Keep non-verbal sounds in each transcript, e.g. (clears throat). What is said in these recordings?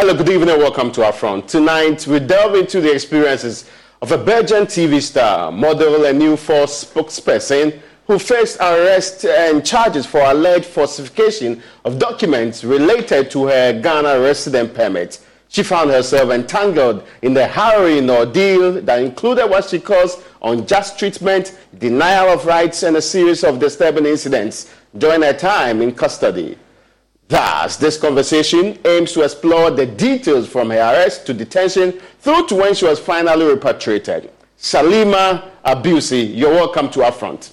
Hello, good evening, and welcome to Upfront. Tonight, we delve into the experiences of a Belgian TV star, model, and new force spokesperson who faced arrest and charges for alleged falsification of documents related to her Ghana resident permit. She found herself entangled in the harrowing ordeal that included what she calls unjust treatment, denial of rights, and a series of disturbing incidents during her time in custody. Thus, this conversation aims to explore the details from her arrest to detention through to when she was finally repatriated. Shalimar Abbiusi, you're welcome to Upfront.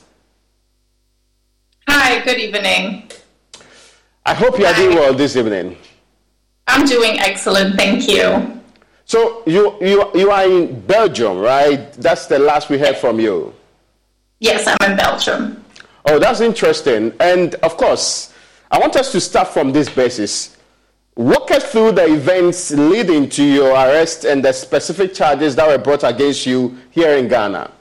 Hi, good evening. I hope you are doing well this evening. I'm doing excellent, thank you. So you you you are in Belgium, right? That's the last we heard from you. Yes, I'm in Belgium. Oh, that's interesting. And of course, I want us to start from this basis. Walk us through the events leading to your arrest and the specific charges that were brought against you here in Ghana.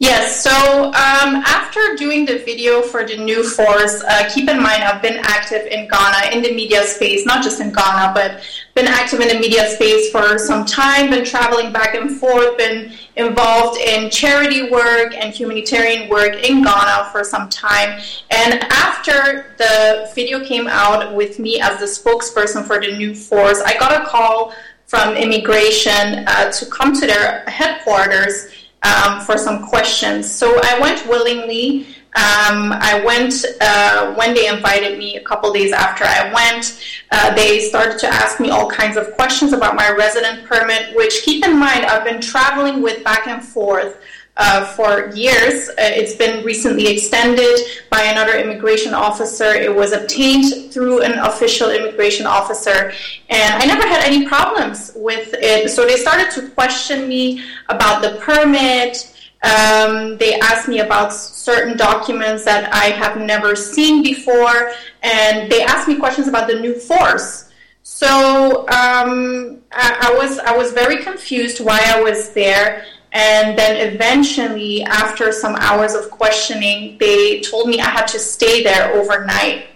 Yes, so um, after doing the video for the new force, uh, keep in mind I've been active in Ghana in the media space, not just in Ghana, but been active in the media space for some time, been traveling back and forth, been involved in charity work and humanitarian work in Ghana for some time. And after the video came out with me as the spokesperson for the new force, I got a call from immigration uh, to come to their headquarters um, for some questions. So I went willingly. Um, I went uh, when they invited me a couple days after I went. Uh, they started to ask me all kinds of questions about my resident permit, which keep in mind I've been traveling with back and forth uh, for years. Uh, it's been recently extended by another immigration officer. It was obtained through an official immigration officer, and I never had any problems with it. So they started to question me about the permit. Um, they asked me about certain documents that I have never seen before, and they asked me questions about the new force. So um, I, I was I was very confused why I was there, and then eventually, after some hours of questioning, they told me I had to stay there overnight.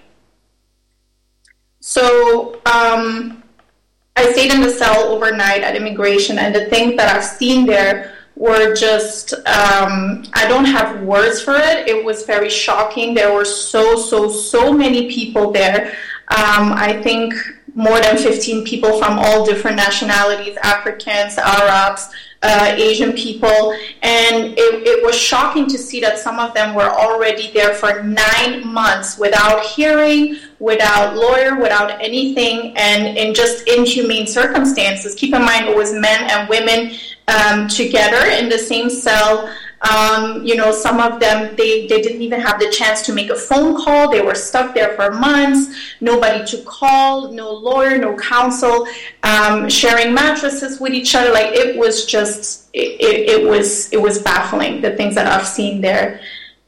So um, I stayed in the cell overnight at immigration, and the things that I've seen there were just, um, I don't have words for it. It was very shocking. There were so, so, so many people there. Um, I think more than 15 people from all different nationalities Africans, Arabs, uh, Asian people, and it, it, was shocking to see that some of them were already there for nine months without hearing, without lawyer, without anything, and in just inhumane circumstances. Keep in mind, it was men and women um, together in the same cell. Um, you know, some of them, they, they didn't even have the chance to make a phone call. They were stuck there for months, nobody to call, no lawyer, no counsel, um, sharing mattresses with each other. Like it was just, it, it, it, was, it was baffling, the things that I've seen there.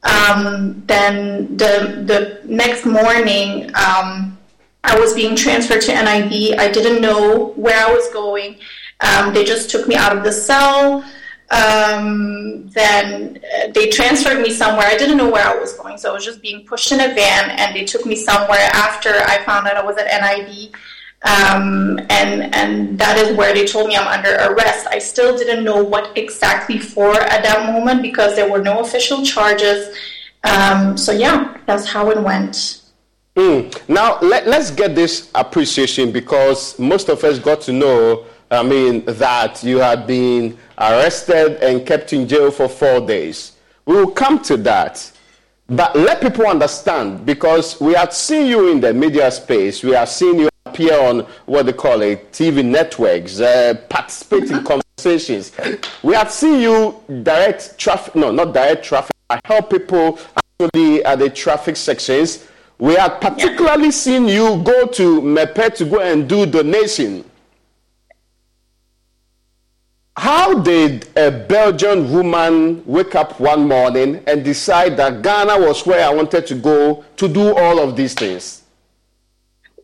Um, then the, the next morning, um, I was being transferred to NIB. I didn't know where I was going. Um, they just took me out of the cell um, then uh, they transferred me somewhere. I didn't know where I was going, so I was just being pushed in a van, and they took me somewhere after I found out I was at NIB. Um, and and that is where they told me I'm under arrest. I still didn't know what exactly for at that moment because there were no official charges. Um, so yeah, that's how it went. Mm. Now let, let's get this appreciation because most of us got to know. I mean that you had been arrested and kept in jail for four days. We will come to that. But let people understand because we have seen you in the media space, we have seen you appear on what they call it TV networks, uh, participate in conversations. We have seen you direct traffic, no, not direct traffic, I help people actually at the traffic sections. We have particularly seen you go to MEPE to go and do donation how did a Belgian woman wake up one morning and decide that Ghana was where I wanted to go to do all of these things?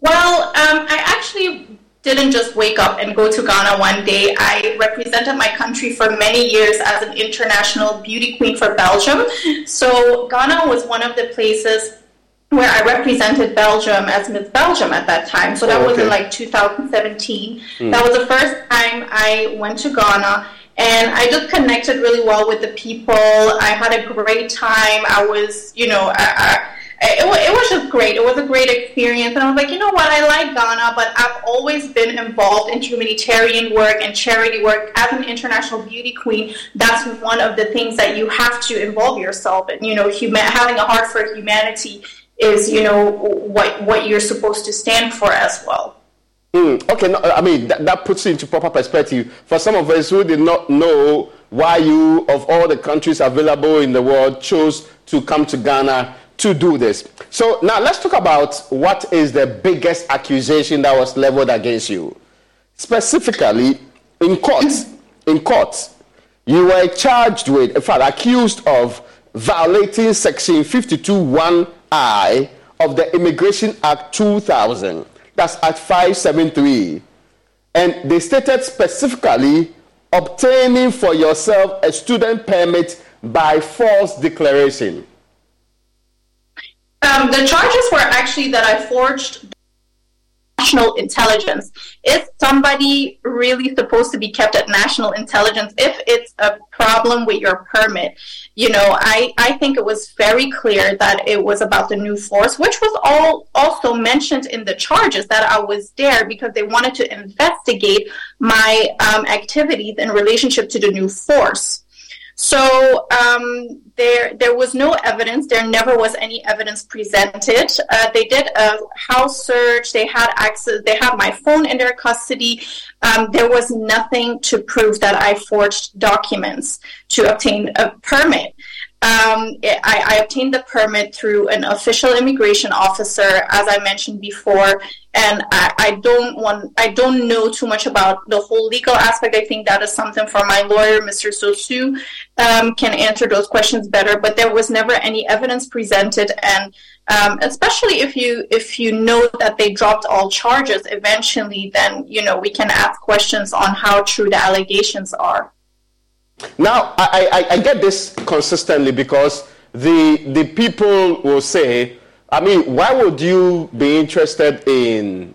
Well, um, I actually didn't just wake up and go to Ghana one day. I represented my country for many years as an international beauty queen for Belgium. So Ghana was one of the places where I represented Belgium as Miss Belgium at that time. So that oh, okay. was in like 2017. Mm. That was the first time I went to Ghana. And I just connected really well with the people. I had a great time. I was, you know, I, I, it, it was just great. It was a great experience. And I was like, you know what? I like Ghana, but I've always been involved in humanitarian work and charity work. As an international beauty queen, that's one of the things that you have to involve yourself in. You know, human, having a heart for humanity is, you know, what, what you're supposed to stand for as well. Mm, okay, no, I mean, that, that puts it into proper perspective. For some of us who did not know why you, of all the countries available in the world, chose to come to Ghana to do this. So now let's talk about what is the biggest accusation that was leveled against you. Specifically, in court, (clears throat) in court, you were charged with, in fact, accused of violating Section 52.1i of the Immigration Act 2000. That's Act 573. And they stated specifically obtaining for yourself a student permit by false declaration. Um, the charges were actually that I forged national intelligence. Is somebody really supposed to be kept at national intelligence if it's a problem with your permit? You know, I, I think it was very clear that it was about the new force, which was all also mentioned in the charges that I was there because they wanted to investigate my um, activities in relationship to the new force. So um, there, there was no evidence. There never was any evidence presented. Uh, they did a house search. They had access. They had my phone in their custody. Um, there was nothing to prove that I forged documents to obtain a permit. Um, I, I, obtained the permit through an official immigration officer, as I mentioned before, and I, I, don't want, I don't know too much about the whole legal aspect. I think that is something for my lawyer, Mr. Sosu, um, can answer those questions better. But there was never any evidence presented, and um, especially if you if you know that they dropped all charges eventually, then you know we can ask questions on how true the allegations are. Now, I, I, I get this consistently because the, the people will say, I mean, why would you be interested in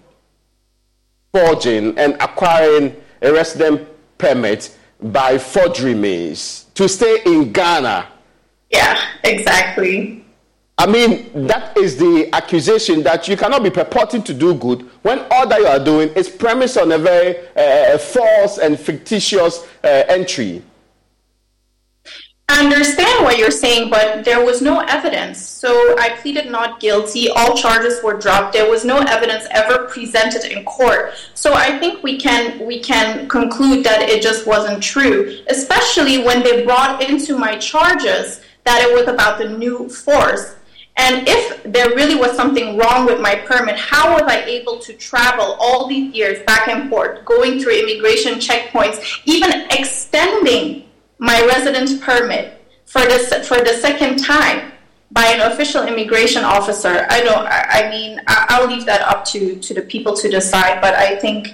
forging and acquiring a resident permit by forgery means to stay in Ghana? Yeah, exactly. I mean, that is the accusation that you cannot be purporting to do good when all that you are doing is premised on a very uh, false and fictitious uh, entry. I understand what you're saying, but there was no evidence. So I pleaded not guilty. All charges were dropped. There was no evidence ever presented in court. So I think we can we can conclude that it just wasn't true, especially when they brought into my charges that it was about the new force. And if there really was something wrong with my permit, how was I able to travel all these years back and forth, going through immigration checkpoints, even extending my residence permit for the, for the second time by an official immigration officer. I don't, I mean, I'll leave that up to, to the people to decide, but I think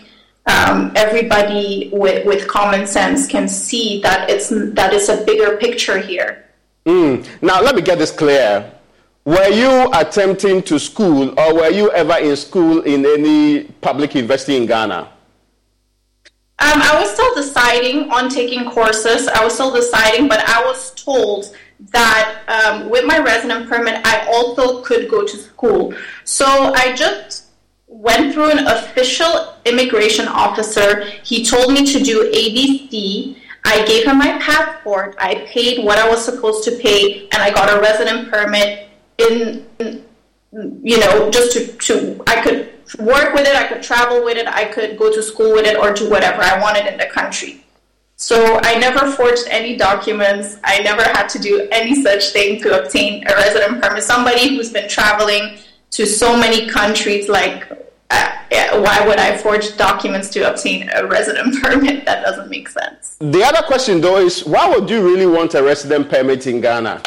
um, everybody with, with common sense can see that it's, that it's a bigger picture here. Mm. Now, let me get this clear. Were you attempting to school or were you ever in school in any public university in Ghana? Um, I was still deciding on taking courses. I was still deciding, but I was told that um, with my resident permit, I also could go to school. So I just went through an official immigration officer. He told me to do ABC. I gave him my passport. I paid what I was supposed to pay, and I got a resident permit in, you know, just to, to I could work with it, I could travel with it, I could go to school with it, or do whatever I wanted in the country. So I never forged any documents. I never had to do any such thing to obtain a resident permit. Somebody who's been traveling to so many countries, like, uh, why would I forge documents to obtain a resident (laughs) permit? That doesn't make sense. The other question, though, is why would you really want a resident permit in Ghana?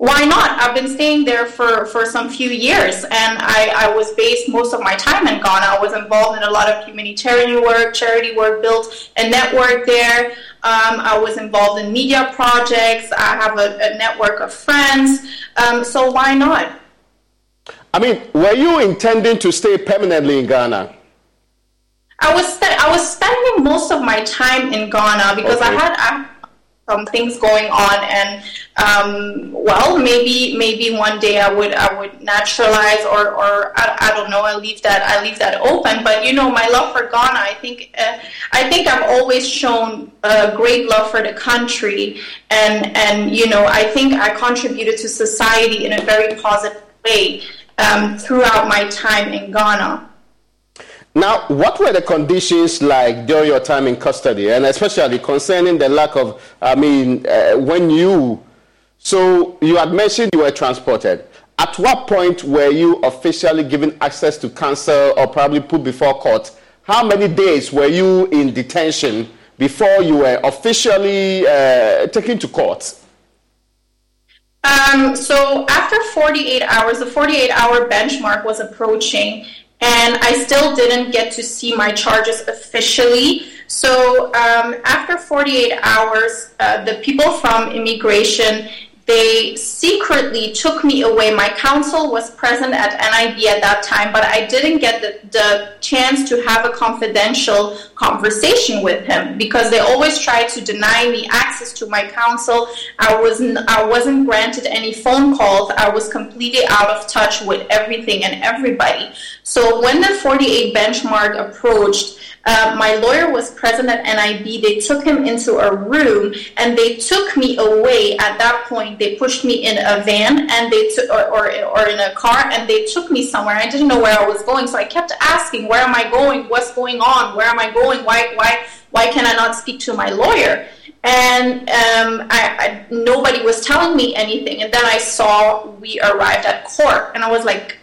Why not? I've been staying there for, for some few years, and I, I was based most of my time in Ghana. I was involved in a lot of humanitarian work, charity work, built a network there. Um, I was involved in media projects. I have a, a network of friends. Um, so why not? I mean, were you intending to stay permanently in Ghana? I was I was spending most of my time in Ghana because okay. I had I, some things going on, and um, well, maybe maybe one day I would I would naturalize, or or I, I, don't know. I leave that I leave that open. But you know, my love for Ghana, I think uh, I think I've always shown a great love for the country, and and you know, I think I contributed to society in a very positive way um, throughout my time in Ghana. Now, what were the conditions like during your time in custody, and especially concerning the lack of, I mean, uh, when you, so you had mentioned you were transported. At what point were you officially given access to counsel or probably put before court? How many days were you in detention before you were officially uh, taken to court? Um, so after 48 hours, the 48 hour benchmark was approaching, and I still didn't get to see my charges officially. So um, after 48 hours, uh, the people from immigration they secretly took me away. My counsel was present at NIB at that time, but I didn't get the, the chance to have a confidential conversation with him because they always tried to deny me access to my counsel. I wasn't I wasn't granted any phone calls. I was completely out of touch with everything and everybody. So when the 48 benchmark approached, uh, my lawyer was present at NIB. They took him into a room and they took me away. At that point, they pushed me in a van and they or, or, or in a car, and they took me somewhere. I didn't know where I was going, so I kept asking, "Where am I going? What's going on? Where am I going? Why, why, why can I not speak to my lawyer?" And um, I, I, nobody was telling me anything. And then I saw we arrived at court, and I was like,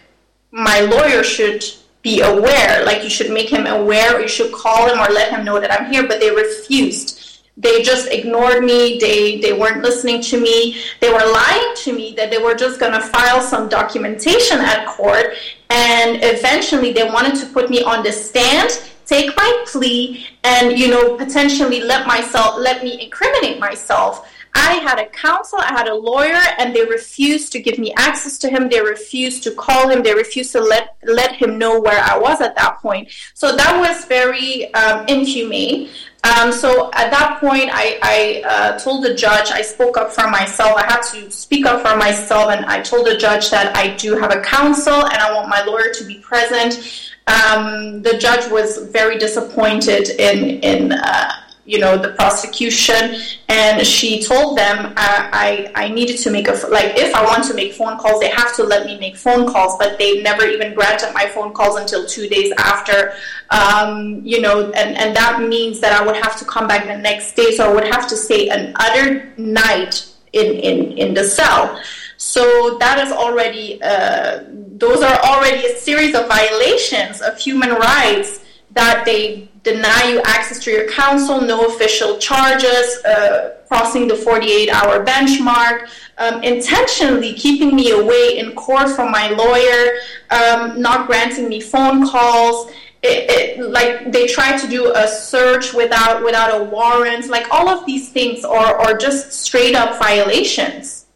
"My lawyer should." be aware. Like you should make him aware, or you should call him or let him know that I'm here. But they refused. They just ignored me. They they weren't listening to me. They were lying to me that they were just to file some documentation at court, and eventually they wanted to put me on the stand take my plea and you know potentially let myself let me incriminate myself I had a counsel, I had a lawyer, and they refused to give me access to him. They refused to call him. They refused to let let him know where I was at that point. So that was very um, inhumane. Um, so at that point, I, I uh, told the judge, I spoke up for myself. I had to speak up for myself, and I told the judge that I do have a counsel and I want my lawyer to be present. Um, the judge was very disappointed in in. Uh, you know the prosecution and she told them I, I, I needed to make a like if i want to make phone calls they have to let me make phone calls but they never even granted my phone calls until two days after um, you know and, and that means that i would have to come back the next day so i would have to stay another night in, in, in the cell. So that is already uh, those are already a series of violations of human rights that they deny you access to your counsel, no official charges, uh, crossing the 48 hour benchmark, um, intentionally keeping me away in court from my lawyer, um, not granting me phone calls. It, it, like they try to do a search without without a warrant, like all of these things are, are just straight up violations.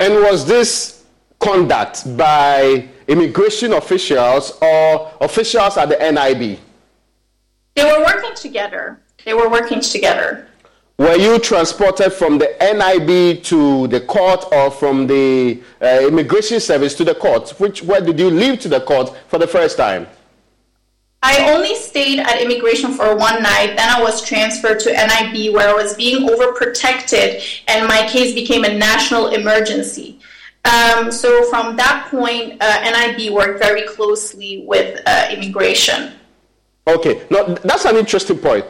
And was this conduct by immigration officials or officials at the NIB? They were working together. They were working together. Were you transported from the NIB to the court or from the uh, immigration service to the court? Which where did you leave to the court for the first time? I only stayed at immigration for one night. Then I was transferred to NIB where I was being overprotected and my case became a national emergency. Um, so from that point, uh, NIB worked very closely with uh, immigration. Okay, now that's an interesting point.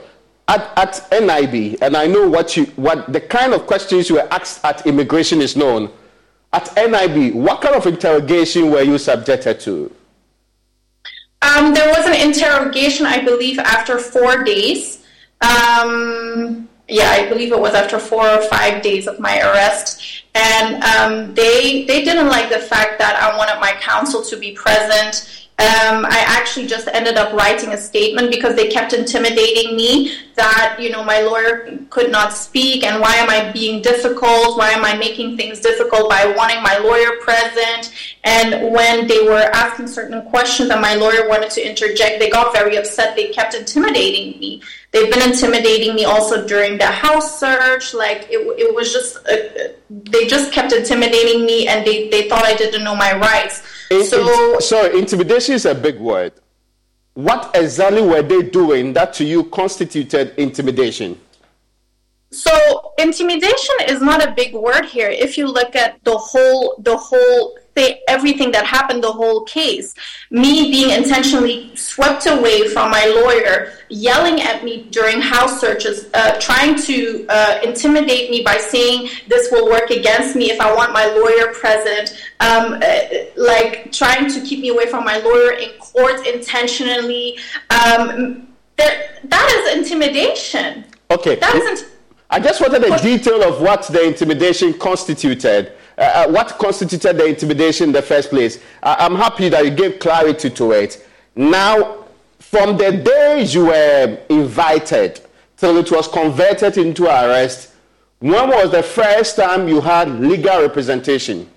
At, at NIB, and I know what you what the kind of questions you were asked at immigration is known. At NIB, what kind of interrogation were you subjected to? Um, there was an interrogation, I believe, after four days. Um, yeah, I believe it was after four or five days of my arrest, and um, they they didn't like the fact that I wanted my counsel to be present. Um, I actually just ended up writing a statement because they kept intimidating me that, you know, my lawyer could not speak and why am I being difficult? Why am I making things difficult by wanting my lawyer present? And when they were asking certain questions and my lawyer wanted to interject, they got very upset. They kept intimidating me. They've been intimidating me also during the house search. Like it, it was just, uh, they just kept intimidating me and they, they thought I didn't know my rights. So, so intimidation is a big word. What exactly were they doing that to you constituted intimidation? So intimidation is not a big word here. If you look at the whole the whole thing, everything that happened, the whole case, me being intentionally swept away from my lawyer, yelling at me during house searches, uh, trying to uh, intimidate me by saying this will work against me if I want my lawyer present, um, uh, like trying to keep me away from my lawyer in court intentionally. Um, there, that is intimidation. Okay. That is I just wanted a detail of what the intimidation constituted. Uh, uh, what constituted the intimidation in the first place? I'm happy that you gave clarity to it. Now, from the day you were invited till it was converted into arrest, when was the first time you had legal representation?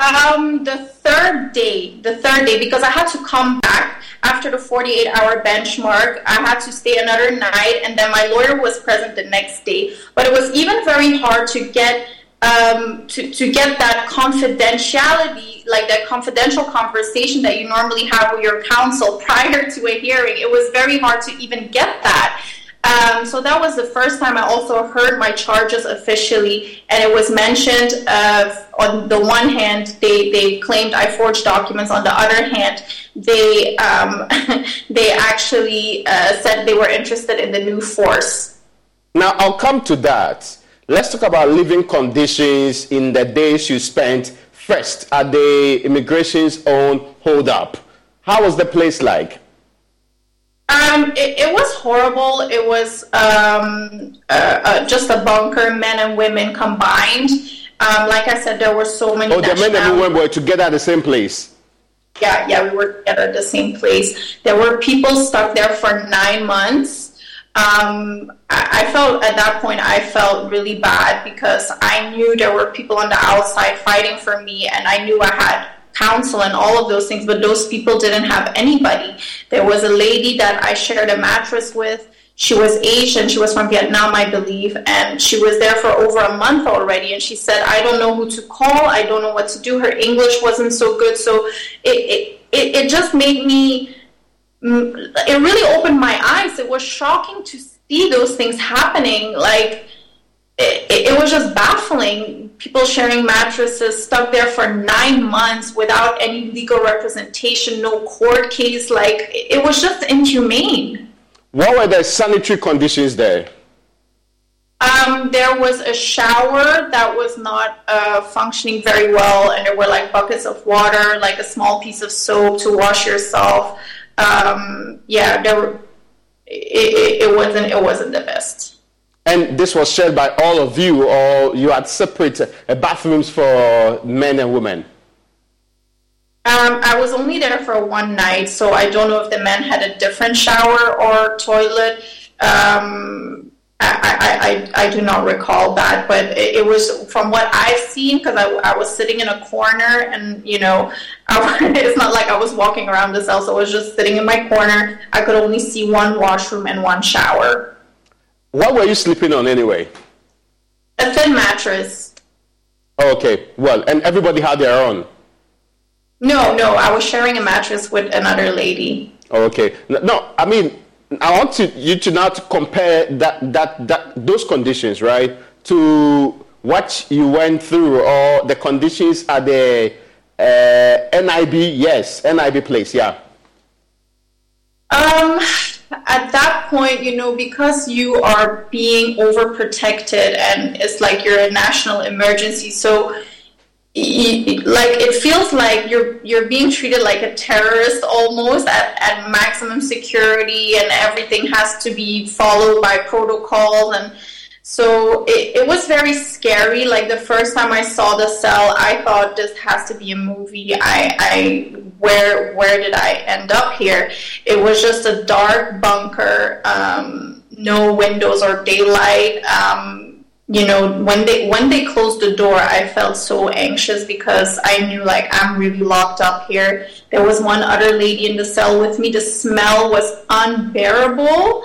Um, the third day, the third day, because I had to come back after the 48 hour benchmark. I had to stay another night, and then my lawyer was present the next day. But it was even very hard to get um, to, to get that confidentiality, like that confidential conversation that you normally have with your counsel (laughs) prior to a hearing. It was very hard to even get that. Um, so that was the first time I also heard my charges officially, and it was mentioned. Uh, on the one hand, they, they claimed I forged documents. On the other hand, they um, (laughs) they actually uh, said they were interested in the new force. Now I'll come to that. Let's talk about living conditions in the days you spent first at the immigration's own hold up. How was the place like? Um, it, it, was horrible. It was um, uh, uh, just a bunker, men and women combined. Um, like I said, there were so many. Oh, the men and women were together at the same place. Yeah, yeah, we were together at the same place. There were people stuck there for nine months. Um, I, felt at that point I felt really bad because I knew there were people on the outside fighting for me, and I knew I had counsel and all of those things, but those people didn't have anybody. There was a lady that I shared a mattress with. She was Asian. She was from Vietnam, I believe, and she was there for over a month already. And she said, "I don't know who to call. I don't know what to do." Her English wasn't so good, so it it, it, it just made me. It really opened my eyes. It was shocking to see those things happening. Like it, it, was just baffling. People sharing mattresses, stuck there for nine months without any legal representation, no court case. Like, it was just inhumane. What were the sanitary conditions there? Um, there was a shower that was not uh, functioning very well, and there were like buckets of water, like a small piece of soap to wash yourself. Um, yeah, there were. It, it, it wasn't. It wasn't the best. And this was shared by all of you, or you had separate uh, bathrooms for men and women? Um, I was only there for one night, so I don't know if the men had a different shower or toilet. Um, I, I, I, I, do not recall that, but it, it was from what I've seen because I, I was sitting in a corner and, you know, I, (laughs) it's not like I was walking around the cell, so I was just sitting in my corner. I could only see one washroom and one shower. What were you sleeping on anyway? A thin mattress. Okay, well, and everybody had their own. No, no, I was sharing a mattress with another lady. Okay, no, I mean, I want to, you to now to compare that, that, that, those conditions, right, to what you went through or the conditions at the uh, NIB. Yes, NIB place. Yeah. Um, at that point, you know, because you are being overprotected and it's like you're a national emergency, so like it feels like you're you're being treated like a terrorist almost at, at maximum security and everything has to be followed by protocols and So it, it was very scary. Like the first time I saw the cell, I thought this has to be a movie. I, I where where did I end up here? It was just a dark bunker, um, no windows or daylight. Um, you know, when they when they closed the door, I felt so anxious because I knew like I'm really locked up here. There was one other lady in the cell with me. The smell was unbearable.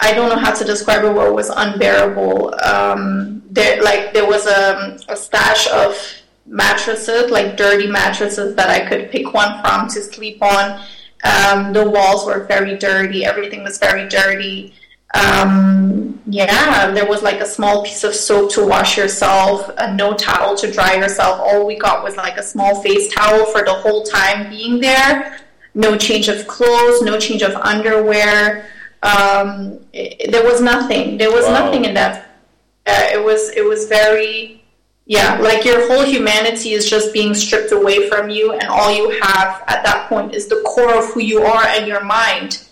I don't know how to describe it. What was unbearable? Um, there, like there was a, a stash of mattresses, like dirty mattresses that I could pick one from to sleep on. Um, the walls were very dirty. Everything was very dirty. Um, yeah, there was like a small piece of soap to wash yourself, uh, no towel to dry yourself. All we got was like a small face towel for the whole time being there. No change of clothes, no change of underwear um, it, there was nothing. There was wow. nothing in that. Uh, it was it was very yeah, like your whole humanity is just being stripped away from you, and all you have at that point is the core of who you are and your mind.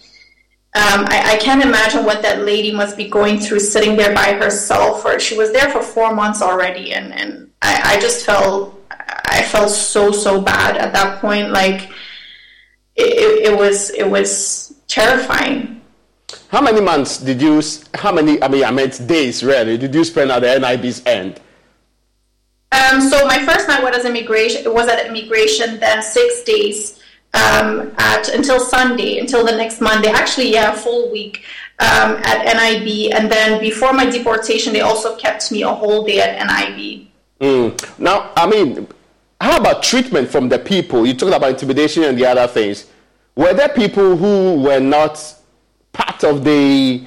Um, I, I, can't imagine what that lady must be going through sitting there by herself. Or she was there for four months already, and, and I, I just felt I felt so so bad at that point. Like it, it was it was terrifying. How many months did you, how many, I mean, I meant days really, did you spend at the NIB's end? Um, so my first night was immigration. It was at immigration. Then six days um, at until Sunday, until the next Monday. Actually, yeah, full week um, at NIB. And then before my deportation, they also kept me a whole day at NIB. Mm. Now, I mean, how about treatment from the people? You talked about intimidation and the other things. Were there people who were not part of the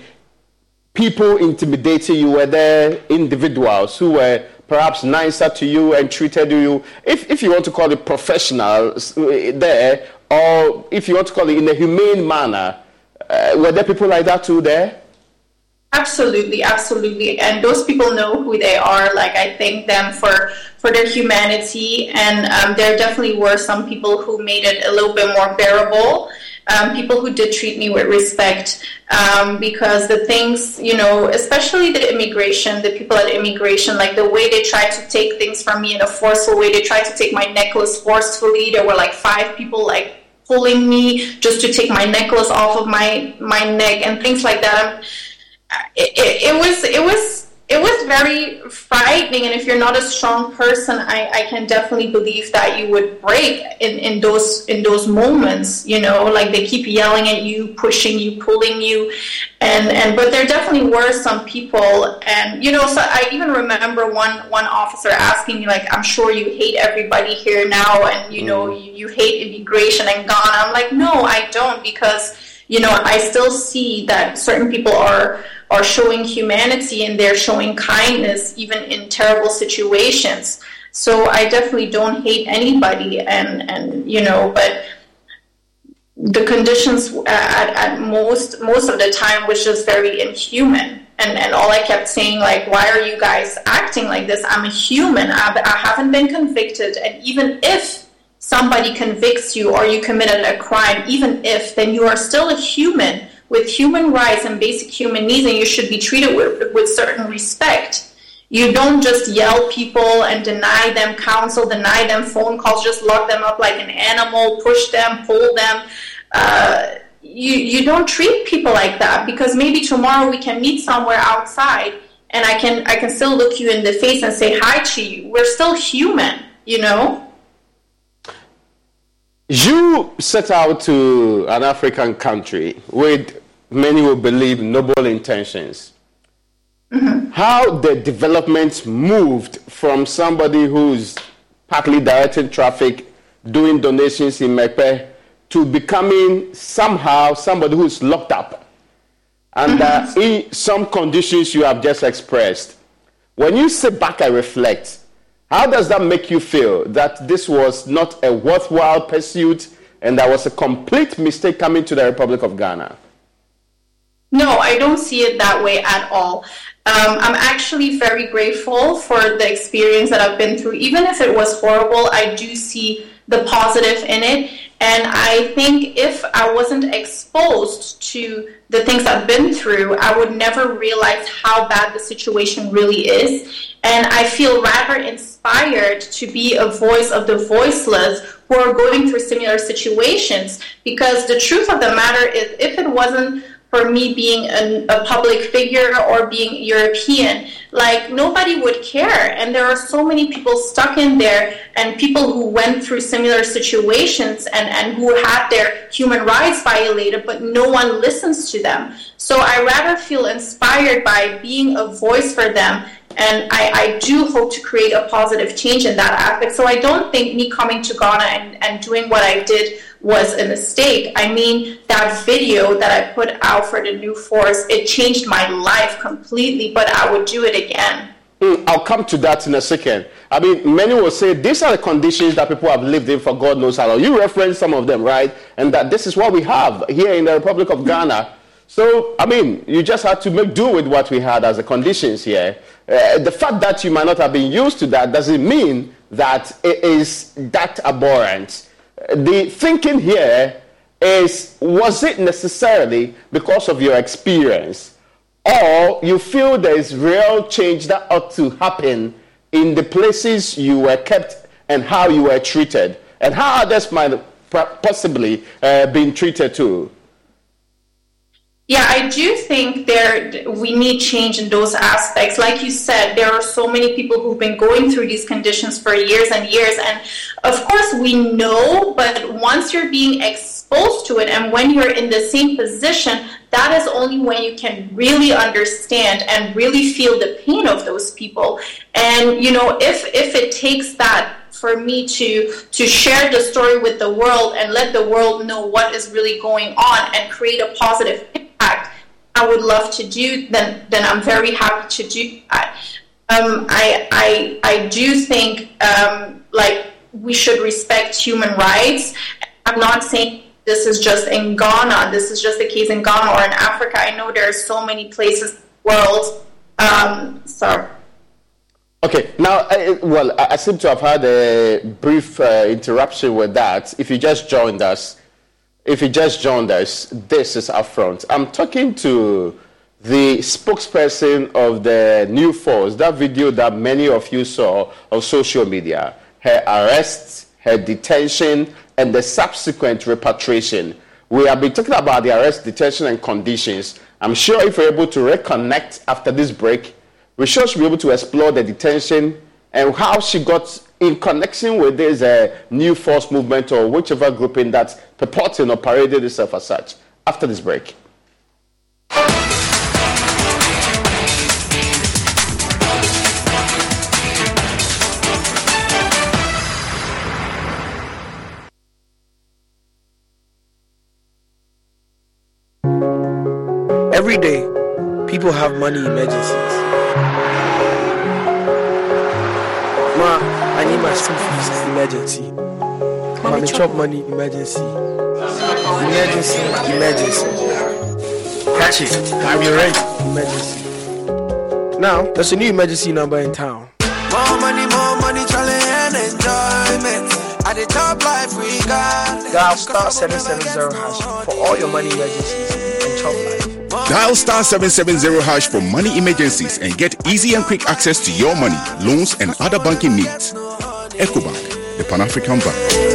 people intimidating you were there individuals who were perhaps nicer to you and treated you, if, if you want to call it professionals uh, there, or if you want to call it in a humane manner, uh, were there people like that too there? Absolutely, absolutely, and those people know who they are. Like I thank them for for their humanity, and um, there definitely were some people who made it a little bit more bearable um, people who did treat me with respect um, because the things, you know, especially the immigration, the people at immigration, like the way they tried to take things from me in a forceful way, they tried to take my necklace forcefully. There were like five people like pulling me just to take my necklace off of my my neck and things like that. It, it, it was it was it was very frightening and if you're not a strong person I, I can definitely believe that you would break in, in those in those moments you know like they keep yelling at you pushing you pulling you and and but there definitely were some people and you know so I even remember one one officer asking me like I'm sure you hate everybody here now and you know mm. you, you hate immigration and Ghana I'm like no I don't because you know I still see that certain people are are showing humanity and they're showing kindness even in terrible situations. So I definitely don't hate anybody, and and you know, but the conditions at, at most most of the time was just very inhuman. And, and all I kept saying, like, why are you guys acting like this? I'm a human. I, I haven't been convicted. And even if somebody convicts you or you committed a crime, even if, then you are still a human with human rights and basic human needs, and you should be treated with, with certain respect. You don't just yell people and deny them counsel, deny them phone calls, just lock them up like an animal, push them, pull them. Uh, you, you don't treat people like that because maybe tomorrow we can meet somewhere outside and I can I can still look you in the face and say hi to you. We're still human, you know. You set out to an African country with many will believe noble intentions. Mm-hmm. How the development moved from somebody who's partly directing traffic, doing donations in Mepe, to becoming somehow somebody who's locked up. And uh, mm-hmm. uh, in some conditions you have just expressed. When you sit back and reflect, how does that make you feel that this was not a worthwhile pursuit and that was a complete mistake coming to the Republic of Ghana? No, I don't see it that way at all. Um, I'm actually very grateful for the experience that I've been through. Even if it was horrible, I do see the positive in it. And I think if I wasn't exposed to the things I've been through, I would never realize how bad the situation really is. And I feel rather inspired to be a voice of the voiceless who are going through similar situations. Because the truth of the matter is, if it wasn't for me being a, a, public figure or being European. Like nobody would care. And there are so many people stuck in there and people who went through similar situations and, and who had their human rights violated, but no one listens to them. So I rather feel inspired by being a voice for them and I, I, do hope to create a positive change in that aspect. So I don't think me coming to Ghana and, and doing what I did was a mistake. I mean, that video that I put out for the new force, it changed my life completely, but I would do it again. Mm, I'll come to that in a second. I mean, many will say these are the conditions that people have lived in for God knows how long. You referenced some of them, right? And that this is what we have here in the Republic of Ghana. So, I mean, you just had to make do with what we had as the conditions here. Uh, the fact that you might not have been used to that doesn't mean that it is that abhorrent. The thinking here is was it necessarily because of your experience? Or you feel there is real change that ought to happen in the places you were kept and how you were treated, and how others might possibly uh, been treated too? Yeah, I do think there we need change in those aspects. Like you said, there are so many people who've been going through these conditions for years and years, and of course we know. But once you're being exposed to it, and when you're in the same position, that is only when you can really understand and really feel the pain of those people. And you know, if if it takes that for me to to share the story with the world and let the world know what is really going on and create a positive impact, I would love to do. Then then I'm very happy to do that. Um, I I I do think um, like we should respect human rights. I'm not saying this is just in Ghana. This is just the case in Ghana or in Africa. I know there are so many places in the world. Um, so Okay, now, I, well, I, seem to have had a brief uh, interruption with that. If you just joined us, if you just joined us, this is Upfront. I'm talking to the spokesperson of the new force, that video that many of you saw on social media, her arrest, her detention, and the subsequent repatriation. We have been talking about the arrest, detention, and conditions. I'm sure if we're able to reconnect after this break, we should be able to explore the detention and how she got in connection with this uh, new force movement or whichever grouping that's purporting or parading itself as such after this break. Every day, people have money emergencies. Ma, I need my school fees emergency. Mommy chop money emergency. Emergency, emergency. Catch it. I'm your rent emergency. Now, there's a new emergency number in town. More money, more money, challenge and enjoyment. At the top life we got. Dial star 770 hash for all your money emergencies and chop life. Dial star 770 hash for money emergencies and get easy and quick access to your money, loans, and other banking needs. EcoBank, the Pan African Bank.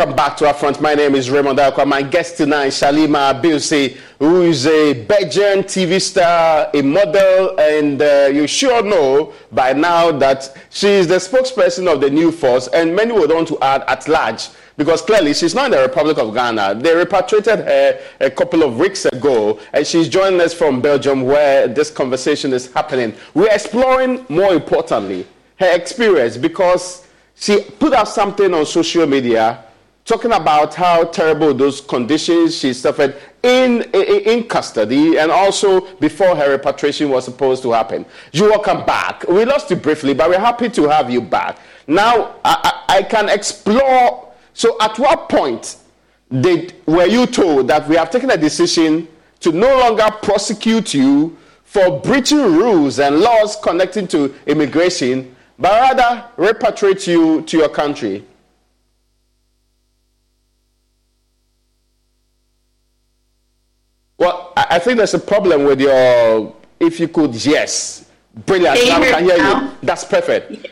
Welcome back to Upfront. My name is Raymond Acquah. My guest tonight, Shalimar Abbiusi, who is a Belgian TV star, a model, and uh, you sure know by now that she is the spokesperson of the new force, and many would want to add at large because clearly she's not in the Republic of Ghana. They repatriated her a couple of weeks ago, and she's joining us from Belgium where this conversation is happening. We're exploring, more importantly, her experience because she put out something on social media talking about how terrible those conditions she suffered in, in, in custody and also before her repatriation was supposed to happen. You welcome back. We lost you briefly, but we're happy to have you back. Now I, I, I can explore. So, at what point did were you told that we have taken a decision to no longer prosecute you for breaching rules and laws connecting to immigration, but rather repatriate you to your country? Well, I think there's a problem with your. If you could, yes, brilliant. Can now I can hear now? you. That's perfect.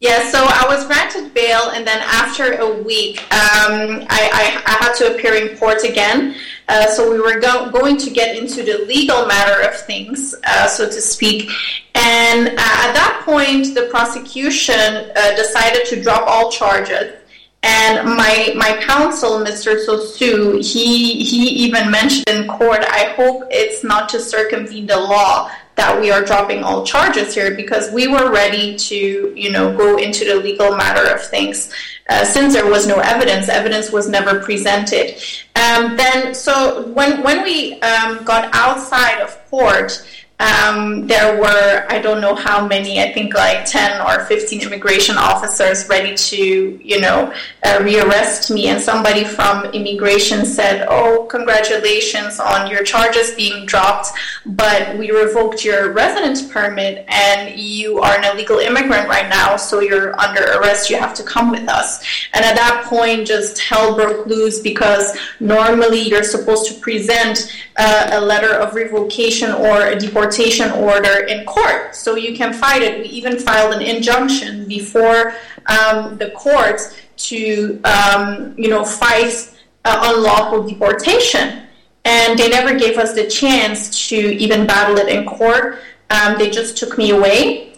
Yeah, so I was granted bail, and then after a week, um, I, I, I, had to appear in court again. Uh, so we were go- going to get into the legal matter of things, uh, so to speak. And uh, at that point, the prosecution uh, decided to drop all charges. And my my counsel, Mr. Sosu, he he even mentioned in court, I hope it's not to circumvent the law that we are dropping all charges here because we were ready to, you know, go into the legal matter of things. Uh, since there was no evidence, evidence was never presented. Um, then, so when when we um, got outside of court, um, there were I don't know how many I think like ten or fifteen immigration officers ready to you know uh, rearrest me. And somebody from immigration said oh congratulations on your charges being dropped but we revoked your residence permit and you are an illegal immigrant right now so you're under arrest. You have to come with us. And at that point just hell broke loose because normally you're supposed to present uh, a letter of revocation or a deportation order in court, so you can fight it. We even filed an injunction before um, the courts to, um, you know, fight uh, unlawful deportation, and they never gave us the chance to even battle it in court. Um, they just took me away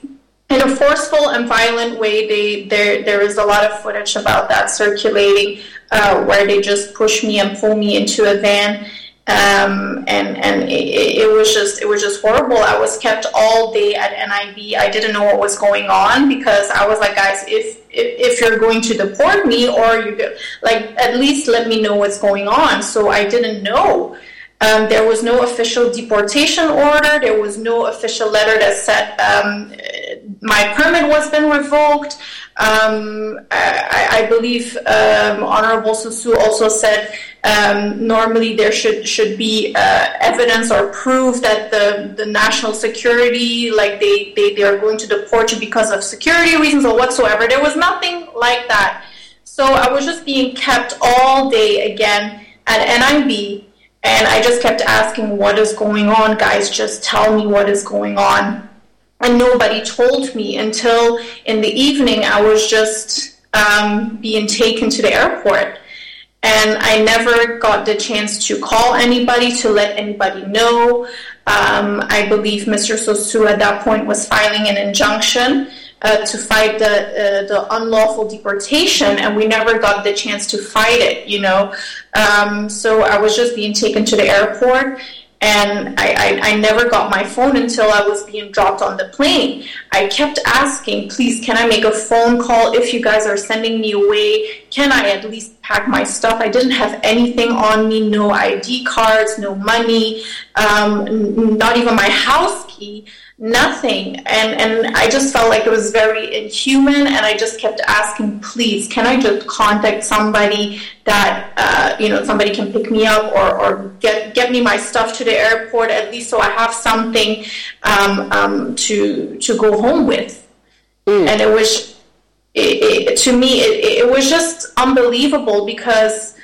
in a forceful and violent way. They there there is a lot of footage about that circulating, uh, where they just push me and pull me into a van um, and and it, it, was just it was just horrible. I was kept all day at NIB. I didn't know what was going on because I was like, guys, if if, if you're going to deport me or you like at least let me know what's going on. So I didn't know. Um, there was no official deportation order. There was no official letter that said um, my permit was been revoked. Um, I, I, believe um, Honorable Sosu also said um, normally there should should be uh, evidence or proof that the, the national security, like they, they, they are going to deport you because of security reasons or whatsoever. There was nothing like that. So I was just being kept all day again at NIB, and I just kept asking, What is going on, guys? Just tell me what is going on and nobody told me until in the evening I was just um, being taken to the airport. And I never got the chance to call anybody to let anybody know. Um, I believe Mr. Sosu at that point was filing an injunction uh, to fight the uh, the unlawful deportation, and we never got the chance to fight it. You know, um, so I was just being taken to the airport, and I, I, I, never got my phone until I was being dropped on the plane. I kept asking, please, can I make a phone call if you guys are sending me away? Can I at least pack my stuff? I didn't have anything on me, no ID cards, no money, um, not even my house key nothing and and i just felt like it was very inhuman and i just kept asking please can i just contact somebody that uh, you know somebody can pick me up or, or get get me my stuff to the airport at least so i have something um, um, to to go home with mm. and it was it, it, to me it, it was just unbelievable because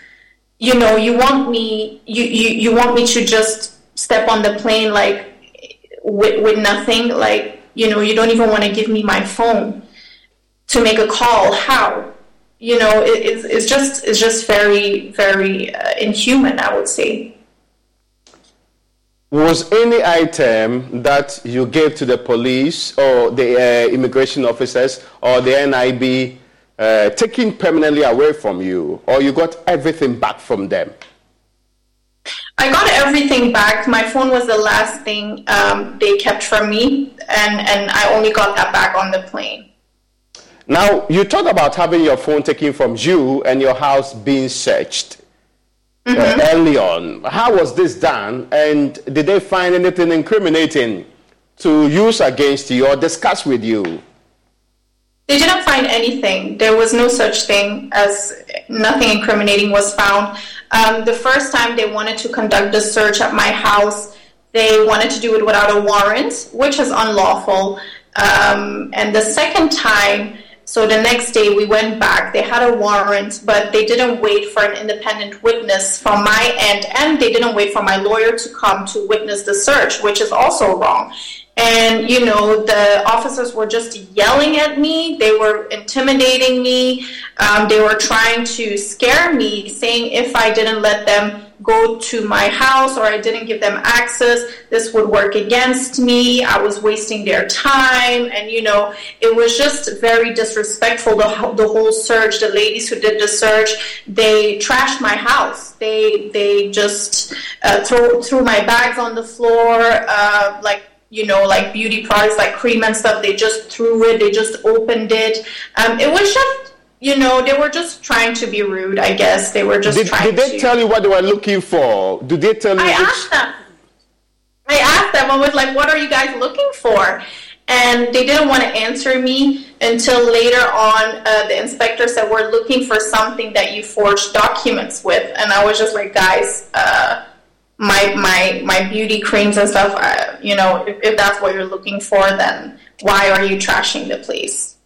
you know you want me you, you you want me to just step on the plane like with, with nothing. Like, you know, you don't even want to give me my phone to make a call. How? You know, it, it's, it's just it's just very very uh, inhuman. I would say. Was any item that you gave to the police or the uh, immigration officers or the NIB uh, taken permanently away from you, or you got everything back from them? I got everything back. My phone was the last thing um, they kept from me, and, and I only got that back on the plane. Now, you talked about having your phone taken from you and your house being searched mm-hmm. uh, early on. How was this done? And did they find anything incriminating to use against you or discuss with you? They didn't find anything. There was no such thing as nothing incriminating was found. Um, the first time they wanted to conduct the search at my house, they wanted to do it without a warrant, which is unlawful. Um, and the second time, so the next day we went back. They had a warrant, but they didn't wait for an independent witness from my end, and they didn't wait for my lawyer to come to witness the search, which is also wrong. And, you know, the officers were just yelling at me. They were intimidating me. Um, they were trying to scare me, saying if I didn't let them go to my house or I didn't give them access, this would work against me. I was wasting their time. And, you know, it was just very disrespectful, the, the whole search. The ladies who did the search, they trashed my house. They, they just uh, threw, threw my bags on the floor, uh, like, you know, like beauty products like cream and stuff. They just threw it. They just opened it. Um, it was just, you know, they were just trying to be rude. I guess they were just did, trying. Did they to... tell you what they were looking for? Did they tell you? I which... asked them. I asked them. I was like, "What are you guys looking for?" And they didn't want to answer me until later on. Uh, the inspector said, "We're looking for something that you forged documents with," and I was just like, "Guys." Uh, my my my beauty creams and stuff uh, you know if, if that's what you're looking for then why are you trashing the place?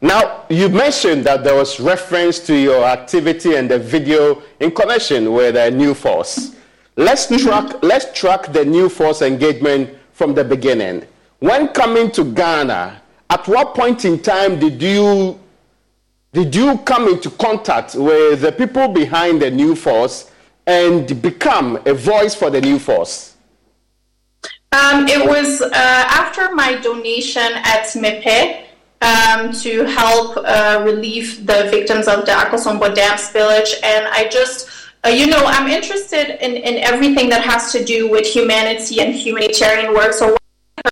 Now you mentioned that there was reference to your activity and the video in connection with a new force. Let's mm-hmm. track let's track the new force engagement from the beginning. When coming to ghana at what point in time did you did you come into contact with the people behind the new force and become a voice for the new force? Um, it was uh, after my donation at MEPE um, to help uh, relieve the victims of the Akosombo dam spillage, and I just uh, you know, I'm interested in, in everything that has to do with humanity and humanitarian work. So when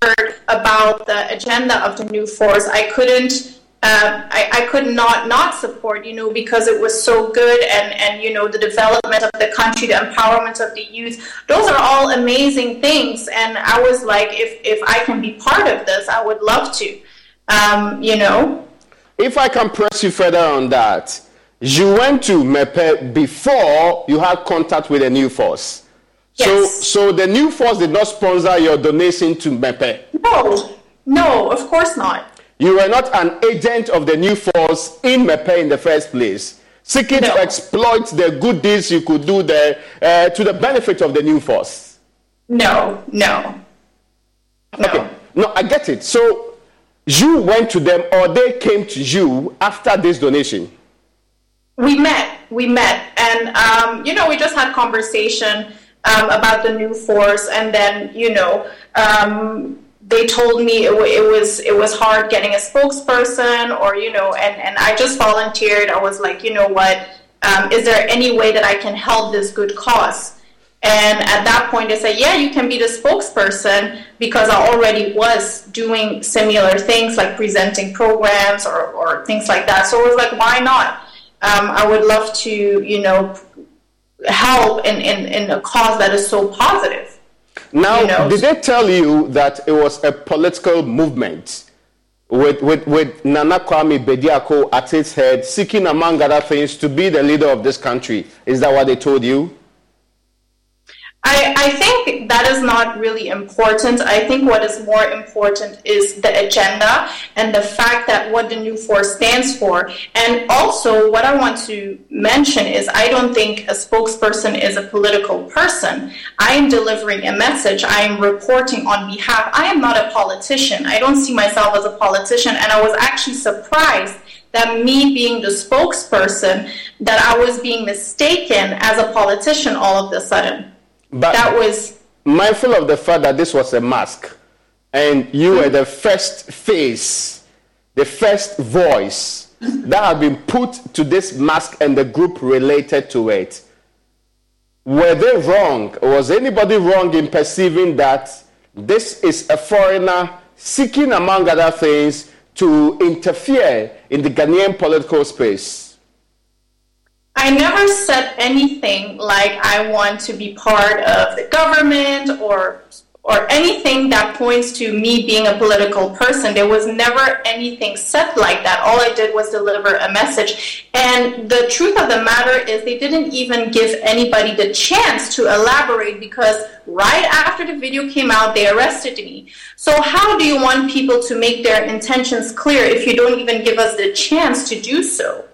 I heard about the agenda of the new force, I couldn't um, I, I, could not not support, you know, because it was so good and, and, you know, the development of the country, the empowerment of the youth. Those are all amazing things. And I was like, if, if I can be part of this, I would love to, um, you know. If I can press you further on that, you went to MEPE before you had contact with the new force. Yes. So, so the new force did not sponsor your donation to MEPE? No, no, of course not. You were not an agent of the new force in MEPE in the first place, seeking no. to exploit the good deeds you could do there uh, to the benefit of the new force. No, no. No. Okay. No, I get it. So you went to them or they came to you after this donation? We met. We met. And, um, you know, we just had conversation um, about the new force. And then, you know, um, they told me it, it, was it was hard getting a spokesperson or you know and, and I just volunteered. I was like you know what? Um, is there any way that I can help this good cause? And at that point they said yeah you can be the spokesperson because I already was doing similar things like presenting programs or, or things like that. So I was like why not? Um, I would love to you know help in, in, in a cause that is so positive now, you know, did they tell you that it was a political movement with, with, with Nana Kwame Bediako at its head, seeking, among other things, to be the leader of this country? Is that what they told you? I, I, think that is not really important. I think what is more important is the agenda and the fact that what the new force stands for. And also, what I want to mention is I don't think a spokesperson is a political person. I am delivering a message, I am reporting on behalf. I am not a politician. I don't see myself as a politician. And I was actually surprised that me being the spokesperson, that I was being mistaken as a politician all of a sudden. But that was mindful of the fact that this was a mask, and you mm-hmm. were the first face, the first voice that had been put to this mask and the group related to it. Were they wrong? Was anybody wrong in perceiving that this is a foreigner seeking, among other things, to interfere in the Ghanaian political space? I never said anything like I want to be part of the government or or anything that points to me being a political person. There was never anything said like that. All I did was deliver a message. And the truth of the matter is, they didn't even give anybody the chance to elaborate because right after the video came out, they arrested me. So, how do you want people to make their intentions clear if you don't even give us the chance to do so?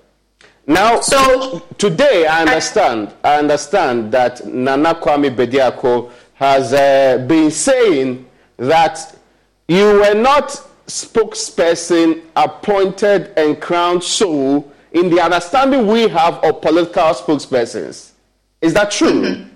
Now, so today I understand. I, I understand that Nana Kwame Bediako has uh, been saying that you were not spokesperson appointed and crowned so in the understanding we have of political spokespersons. Is that true? Mm-hmm.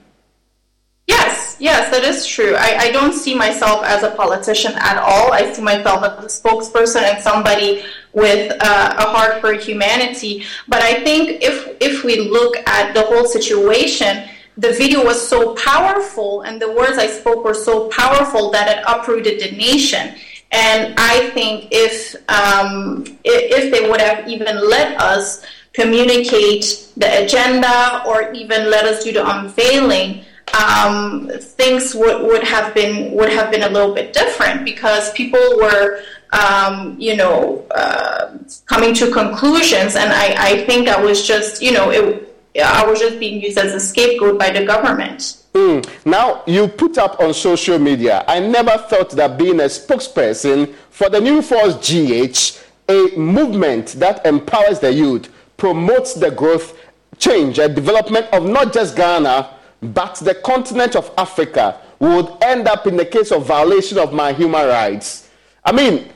Yes, that is true. I, I don't see myself as a politician at all. I see myself as a spokesperson and somebody with uh, a heart for humanity. But I think if if we look at the whole situation, the video was so powerful and the words I spoke were so powerful that it uprooted the nation. And I think if um, if they would have even let us communicate the agenda or even let us do the unveiling, um, things would, would have been would have been a little bit different because people were um, you know uh, coming to conclusions, and I, I think I was just you know it I was just being used as a scapegoat by the government. Mm. Now, you put up on social media, I never thought that being a spokesperson for the New Force GH, a movement that empowers the youth, promotes the growth, change, and development of not just Ghana, but the continent of Africa, would end up in the case of violation of my human rights. I mean,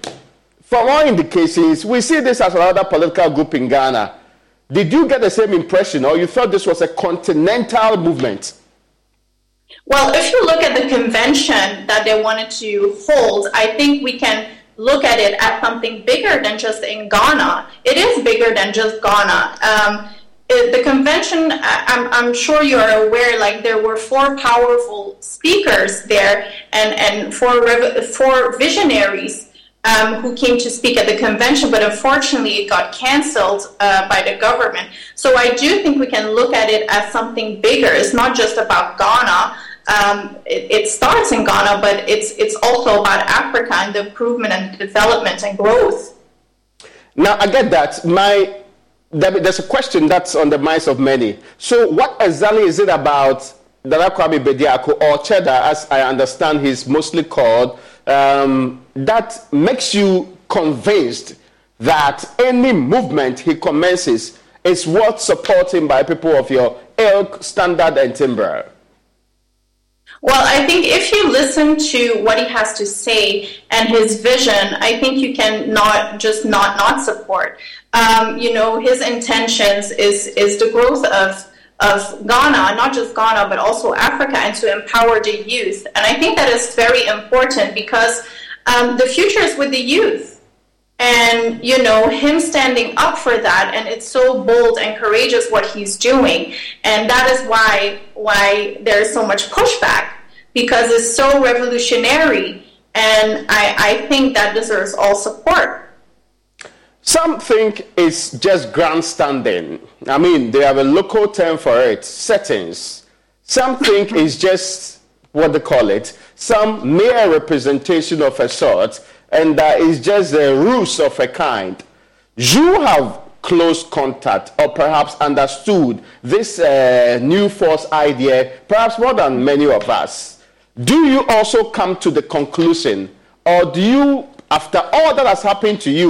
from all indications, we see this as another political group in Ghana did you get the same impression, or you thought this was a continental movement? Well, if you look at the convention that they wanted to hold, I think we can look at it as something bigger than just in Ghana. It is bigger than just Ghana. Um, it, the convention, I'm, I'm sure you are aware, like there were four powerful speakers there and, and four, four visionaries um, who came to speak at the convention, but unfortunately it got canceled uh, by the government. So I do think we can look at it as something bigger. It's not just about Ghana. Um, it, it, starts in Ghana, but it's it's also about Africa and the improvement and development and growth. Now I get that. My there's a question that's on the minds of many. So what exactly is it about Nana Kwame Bediako or Cheddar, as I understand he's mostly called? um, that makes you convinced that any movement he commences is worth supporting by people of your ilk, standard, and timber? Well, I think if you listen to what he has to say and his vision, I think you can not just not not support. Um, you know, his intentions is is the growth of of Ghana, not just Ghana, but also Africa, and to empower the youth. And I think that is very important because um, the future is with the youth. And, you know, him standing up for that, and it's so bold and courageous what he's doing. And that is why, why there's so much pushback, because it's so revolutionary. And I, I think that deserves all support. Some think it's just grandstanding. I mean, they have a local term for it, settings. Some think (laughs) it's just what they call it, some mere representation of a sort, and that is just a ruse of a kind. You have close contact or perhaps understood this uh, new force idea, perhaps more than many of us. Do you also come to the conclusion, or do you, after all that has happened to you,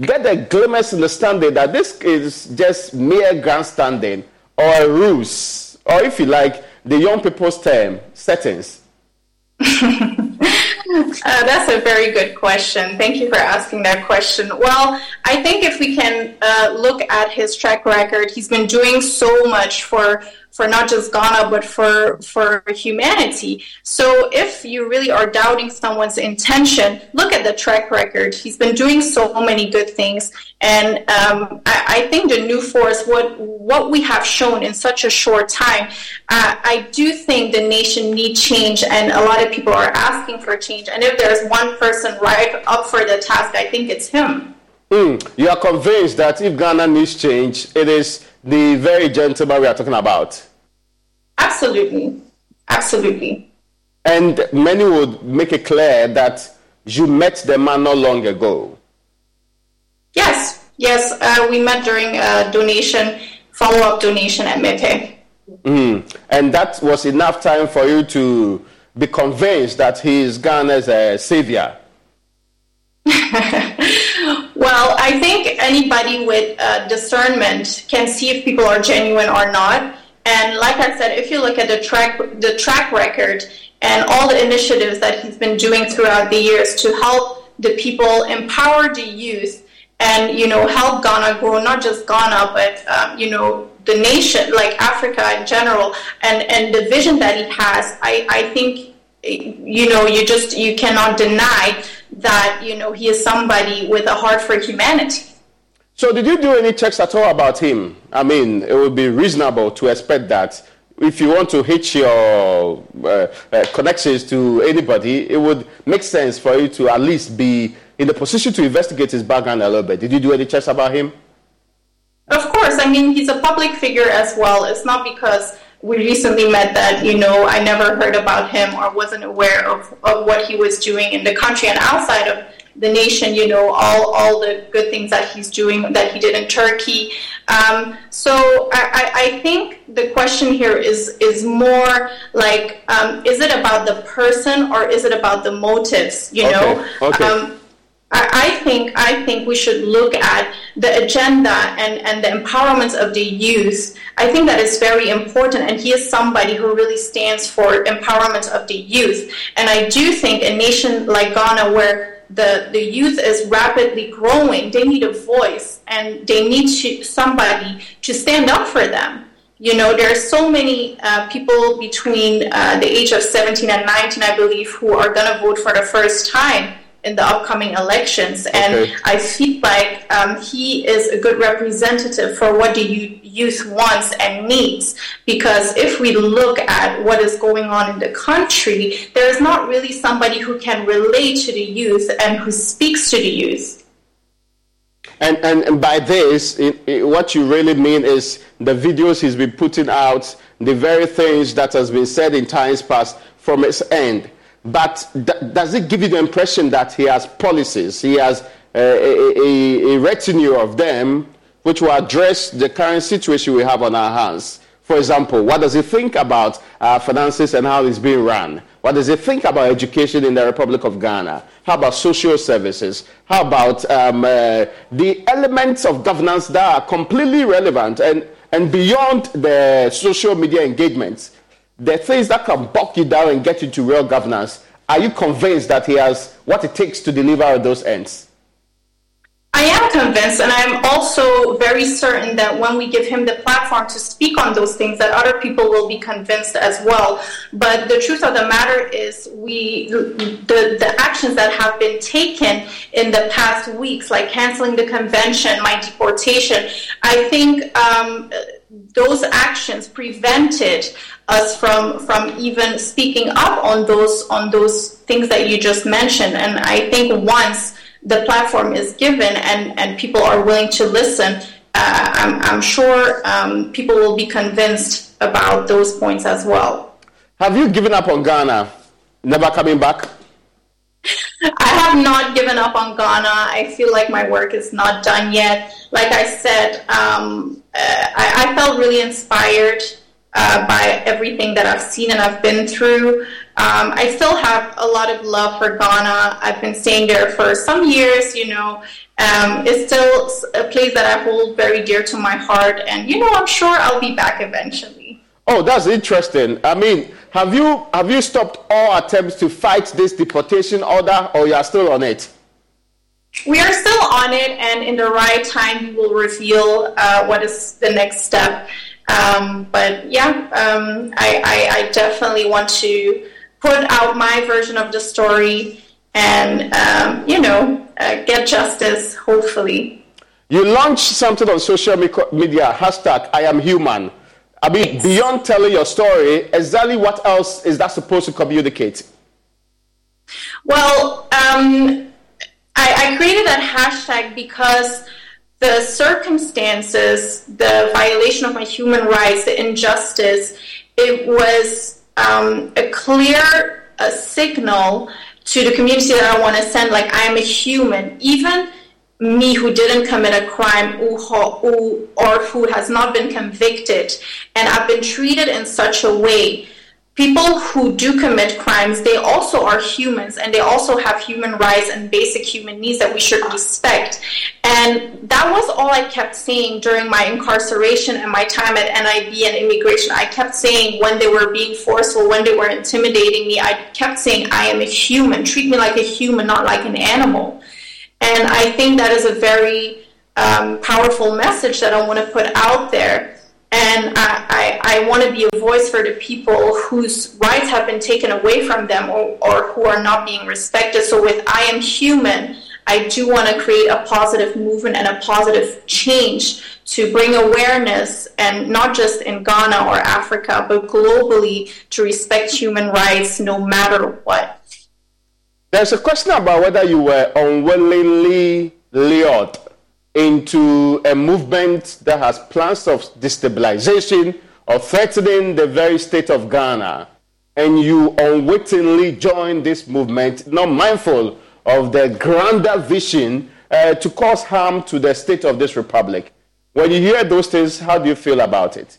get a glimpse understanding that this is just mere grandstanding or a ruse, or if you like, the young people's term, settings? (laughs) Uh, that's a very good question. Thank you for asking that question. Well, I think if we can uh, look at his track record, he's been doing so much for for not just Ghana but for for humanity. So if you really are doubting someone's intention, look at the track record. He's been doing so many good things, and um, I, I, think the new force, what what we have shown in such a short time, uh, I do think the nation need change, and a lot of people are asking for change. And if there's one person right up for the task, I think it's him. Mm, you are convinced that if Ghana needs change, it is the very gentleman we are talking about. Absolutely. Absolutely. And many would make it clear that you met the man not long ago. Yes, yes. Uh, we met during a donation, follow up donation at MEPE. Mm. And that was enough time for you to be convinced that he is Ghana's uh, savior. (laughs) well, I think anybody with uh, discernment can see if people are genuine or not. And like I said, if you look at the track the track record and all the initiatives that he's been doing throughout the years to help the people, empower the youth, and you know help Ghana grow, not just Ghana, but um, you know the nation, like Africa in general, and and the vision that he has, I I think you know you just you cannot deny that you know he is somebody with a heart for humanity. So, did you do any checks at all about him? I mean, it would be reasonable to expect that if you want to hitch your uh, uh, connections to anybody, it would make sense for you to at least be in the position to investigate his background a little bit. Did you do any checks about him? Of course. I mean, he's a public figure as well. It's not because we recently met that, you know, I never heard about him or wasn't aware of, of what he was doing in the country and outside of the nation, you know, all, all the good things that he's doing, that he did in Turkey. Um, so I, I, think the question here is, is more like, um, is it about the person or is it about the motives, you okay. know? Okay. Um, I think I think we should look at the agenda and, and the empowerment of the youth. I think that is very important, and he is somebody who really stands for empowerment of the youth. And I do think a nation like Ghana, where the, the youth is rapidly growing, they need a voice and they need to, somebody to stand up for them. You know, there are so many uh, people between uh, the age of 17 and 19, I believe, who are going to vote for the first time in the upcoming elections. And okay. I feel like um, he is a good representative for what the youth wants and needs. Because if we look at what is going on in the country, there is not really somebody who can relate to the youth and who speaks to the youth. And, and, and by this, it, it, what you really mean is the videos he's been putting out, the very things that has been said in times past from its end but does it give you the impression that he has policies, he has a, a, a, retinue of them which will address the current situation we have on our hands? For example, what does he think about uh, finances and how it's being run? What does he think about education in the Republic of Ghana? How about social services? How about um, uh, the elements of governance that are completely relevant and, and beyond the social media engagements the things that can buck you down and get you to real governance, are you convinced that he has what it takes to deliver those ends? I am convinced, and I'm also very certain that when we give him the platform to speak on those things, that other people will be convinced as well. But the truth of the matter is, we the the actions that have been taken in the past weeks, like canceling the convention, my deportation, I think um, those actions prevented us from from even speaking up on those on those things that you just mentioned. And I think once the platform is given and and people are willing to listen, uh, I'm, I'm sure um, people will be convinced about those points as well. Have you given up on Ghana? Never coming back? I have not given up on Ghana. I feel like my work is not done yet. Like I said, um, I, I, felt really inspired uh, by everything that I've seen and I've been through. Um, I still have a lot of love for Ghana. I've been staying there for some years, you know. Um, it's still a place that I hold very dear to my heart, and you know, I'm sure I'll be back eventually. Oh, that's interesting. I mean, have you have you stopped all attempts to fight this deportation order, or you are still on it? We are still on it, and in the right time, we will reveal uh, what is the next step. Um, but yeah, um, I, I, I, definitely want to put out my version of the story and, um, you know, uh, get justice, hopefully. You launched something on social media, hashtag I am human. I mean, yes. beyond telling your story, exactly what else is that supposed to communicate? Well, um, I, I created that hashtag because the circumstances, the violation of my human rights, the injustice, it was um, a clear a signal to the community that I want to send, like I am a human, even me who didn't commit a crime or who has not been convicted, and I've been treated in such a way people who do commit crimes, they also are humans and they also have human rights and basic human needs that we should respect. And that was all I kept saying during my incarceration and my time at NIB and immigration. I kept saying when they were being forceful, when they were intimidating me, I kept saying, I am a human. Treat me like a human, not like an animal. And I think that is a very um, powerful message that I want to put out there and I, I, I want to be a voice for the people whose rights have been taken away from them or, or who are not being respected. So, with I Am Human, I do want to create a positive movement and a positive change to bring awareness, and not just in Ghana or Africa, but globally to respect human rights no matter what. There's a question about whether you were unwillingly lured into a movement that has plans of destabilization or threatening the very state of Ghana, and you unwittingly join this movement, not mindful of the grander vision uh, to cause harm to the state of this republic. When you hear those things, how do you feel about it?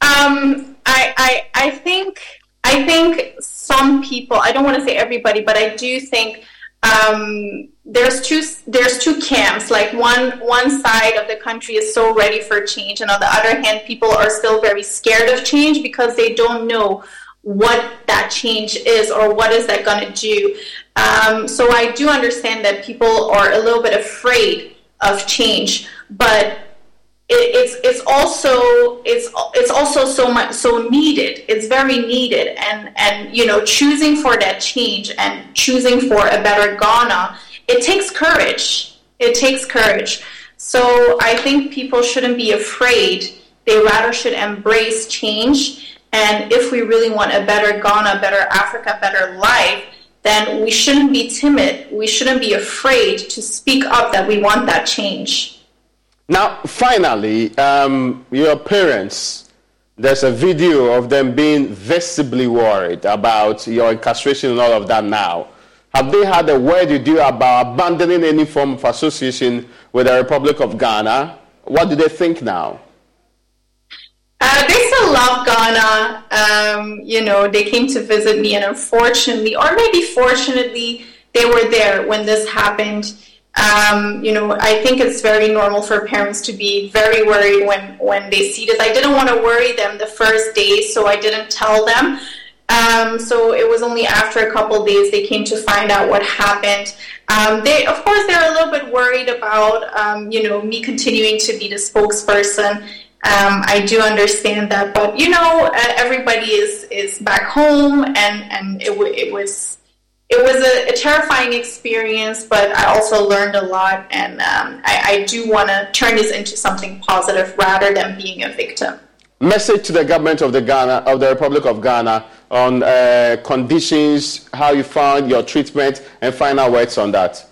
Um, I, I, I think I think some people. I don't want to say everybody, but I do think um, there's two there's two camps. Like one one side of the country is so ready for change, and on the other hand, people are still very scared of change because they don't know what that change is or what is that going to do. Um, so I do understand that people are a little bit afraid of change, but it's it's also it's it's also so much so needed. It's very needed, and and you know choosing for that change and choosing for a better Ghana, it takes courage. It takes courage. So I think people shouldn't be afraid. They rather should embrace change. And if we really want a better Ghana, better Africa, better life, then we shouldn't be timid. We shouldn't be afraid to speak up that we want that change. Now, finally, um, your parents, there's a video of them being visibly worried about your incarceration and all of that now. Have they had a word with you about abandoning any form of association with the Republic of Ghana? What do they think now? Uh, they still love Ghana. Um, you know, they came to visit me, and unfortunately, or maybe fortunately, they were there when this happened. Um, you know, I think it's very normal for parents to be very worried when, when they see this. I didn't want to worry them the first day, so I didn't tell them. Um, so it was only after a couple days they came to find out what happened. Um, they, of course, they're a little bit worried about, um, you know, me continuing to be the spokesperson. Um, I do understand that, but you know, everybody is is back home, and and it, w- it was it was a, a, terrifying experience, but I also learned a lot, and um, I, I, do want to turn this into something positive rather than being a victim. Message to the government of the Ghana of the Republic of Ghana on uh, conditions, how you found your treatment, and final words on that.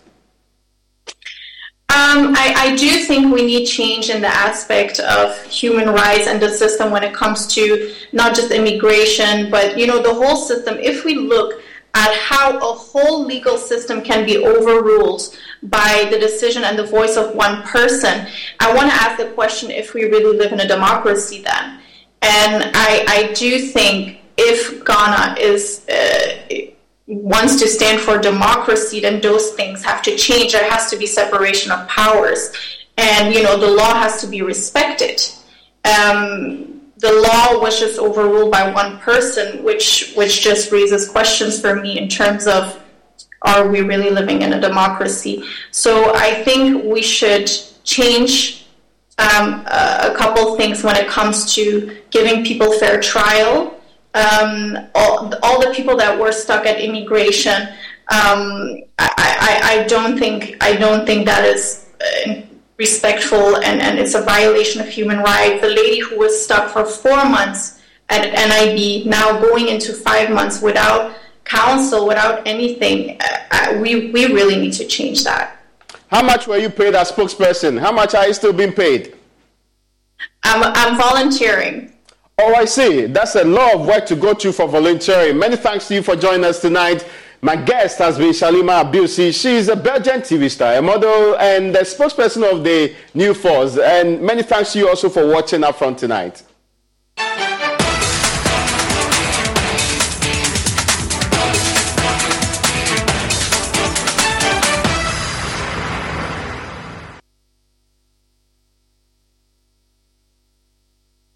Um, I, I, do think we need change in the aspect of human rights and the system when it comes to not just immigration, but you know the whole system. If we look at how a whole legal system can be overruled by the decision and the voice of one person, I want to ask the question if we really live in a democracy then. And I, I do think if Ghana is uh, wants to stand for democracy, then those things have to change. There has to be separation of powers, and you know the law has to be respected. Um, the law was just overruled by one person, which which just raises questions for me in terms of are we really living in a democracy? So I think we should change um, a couple things when it comes to giving people fair trial. Um, all, all the people that were stuck at immigration, um, I, I, I, don't think I don't think that is uh, respectful and, and it's a violation of human rights. The lady who was stuck for four months at NIB now going into five months without counsel, without anything, uh, uh, we, we really need to change that. How much were you paid as spokesperson? How much are you still being paid? I'm, I'm volunteering. Oh, I see. That's a lot of work to go to for volunteering. Many thanks to you for joining us tonight. My guest has been Shalima Abusi. She is a Belgian TV star, a model, and the spokesperson of the New Force. And many thanks to you also for watching up from tonight.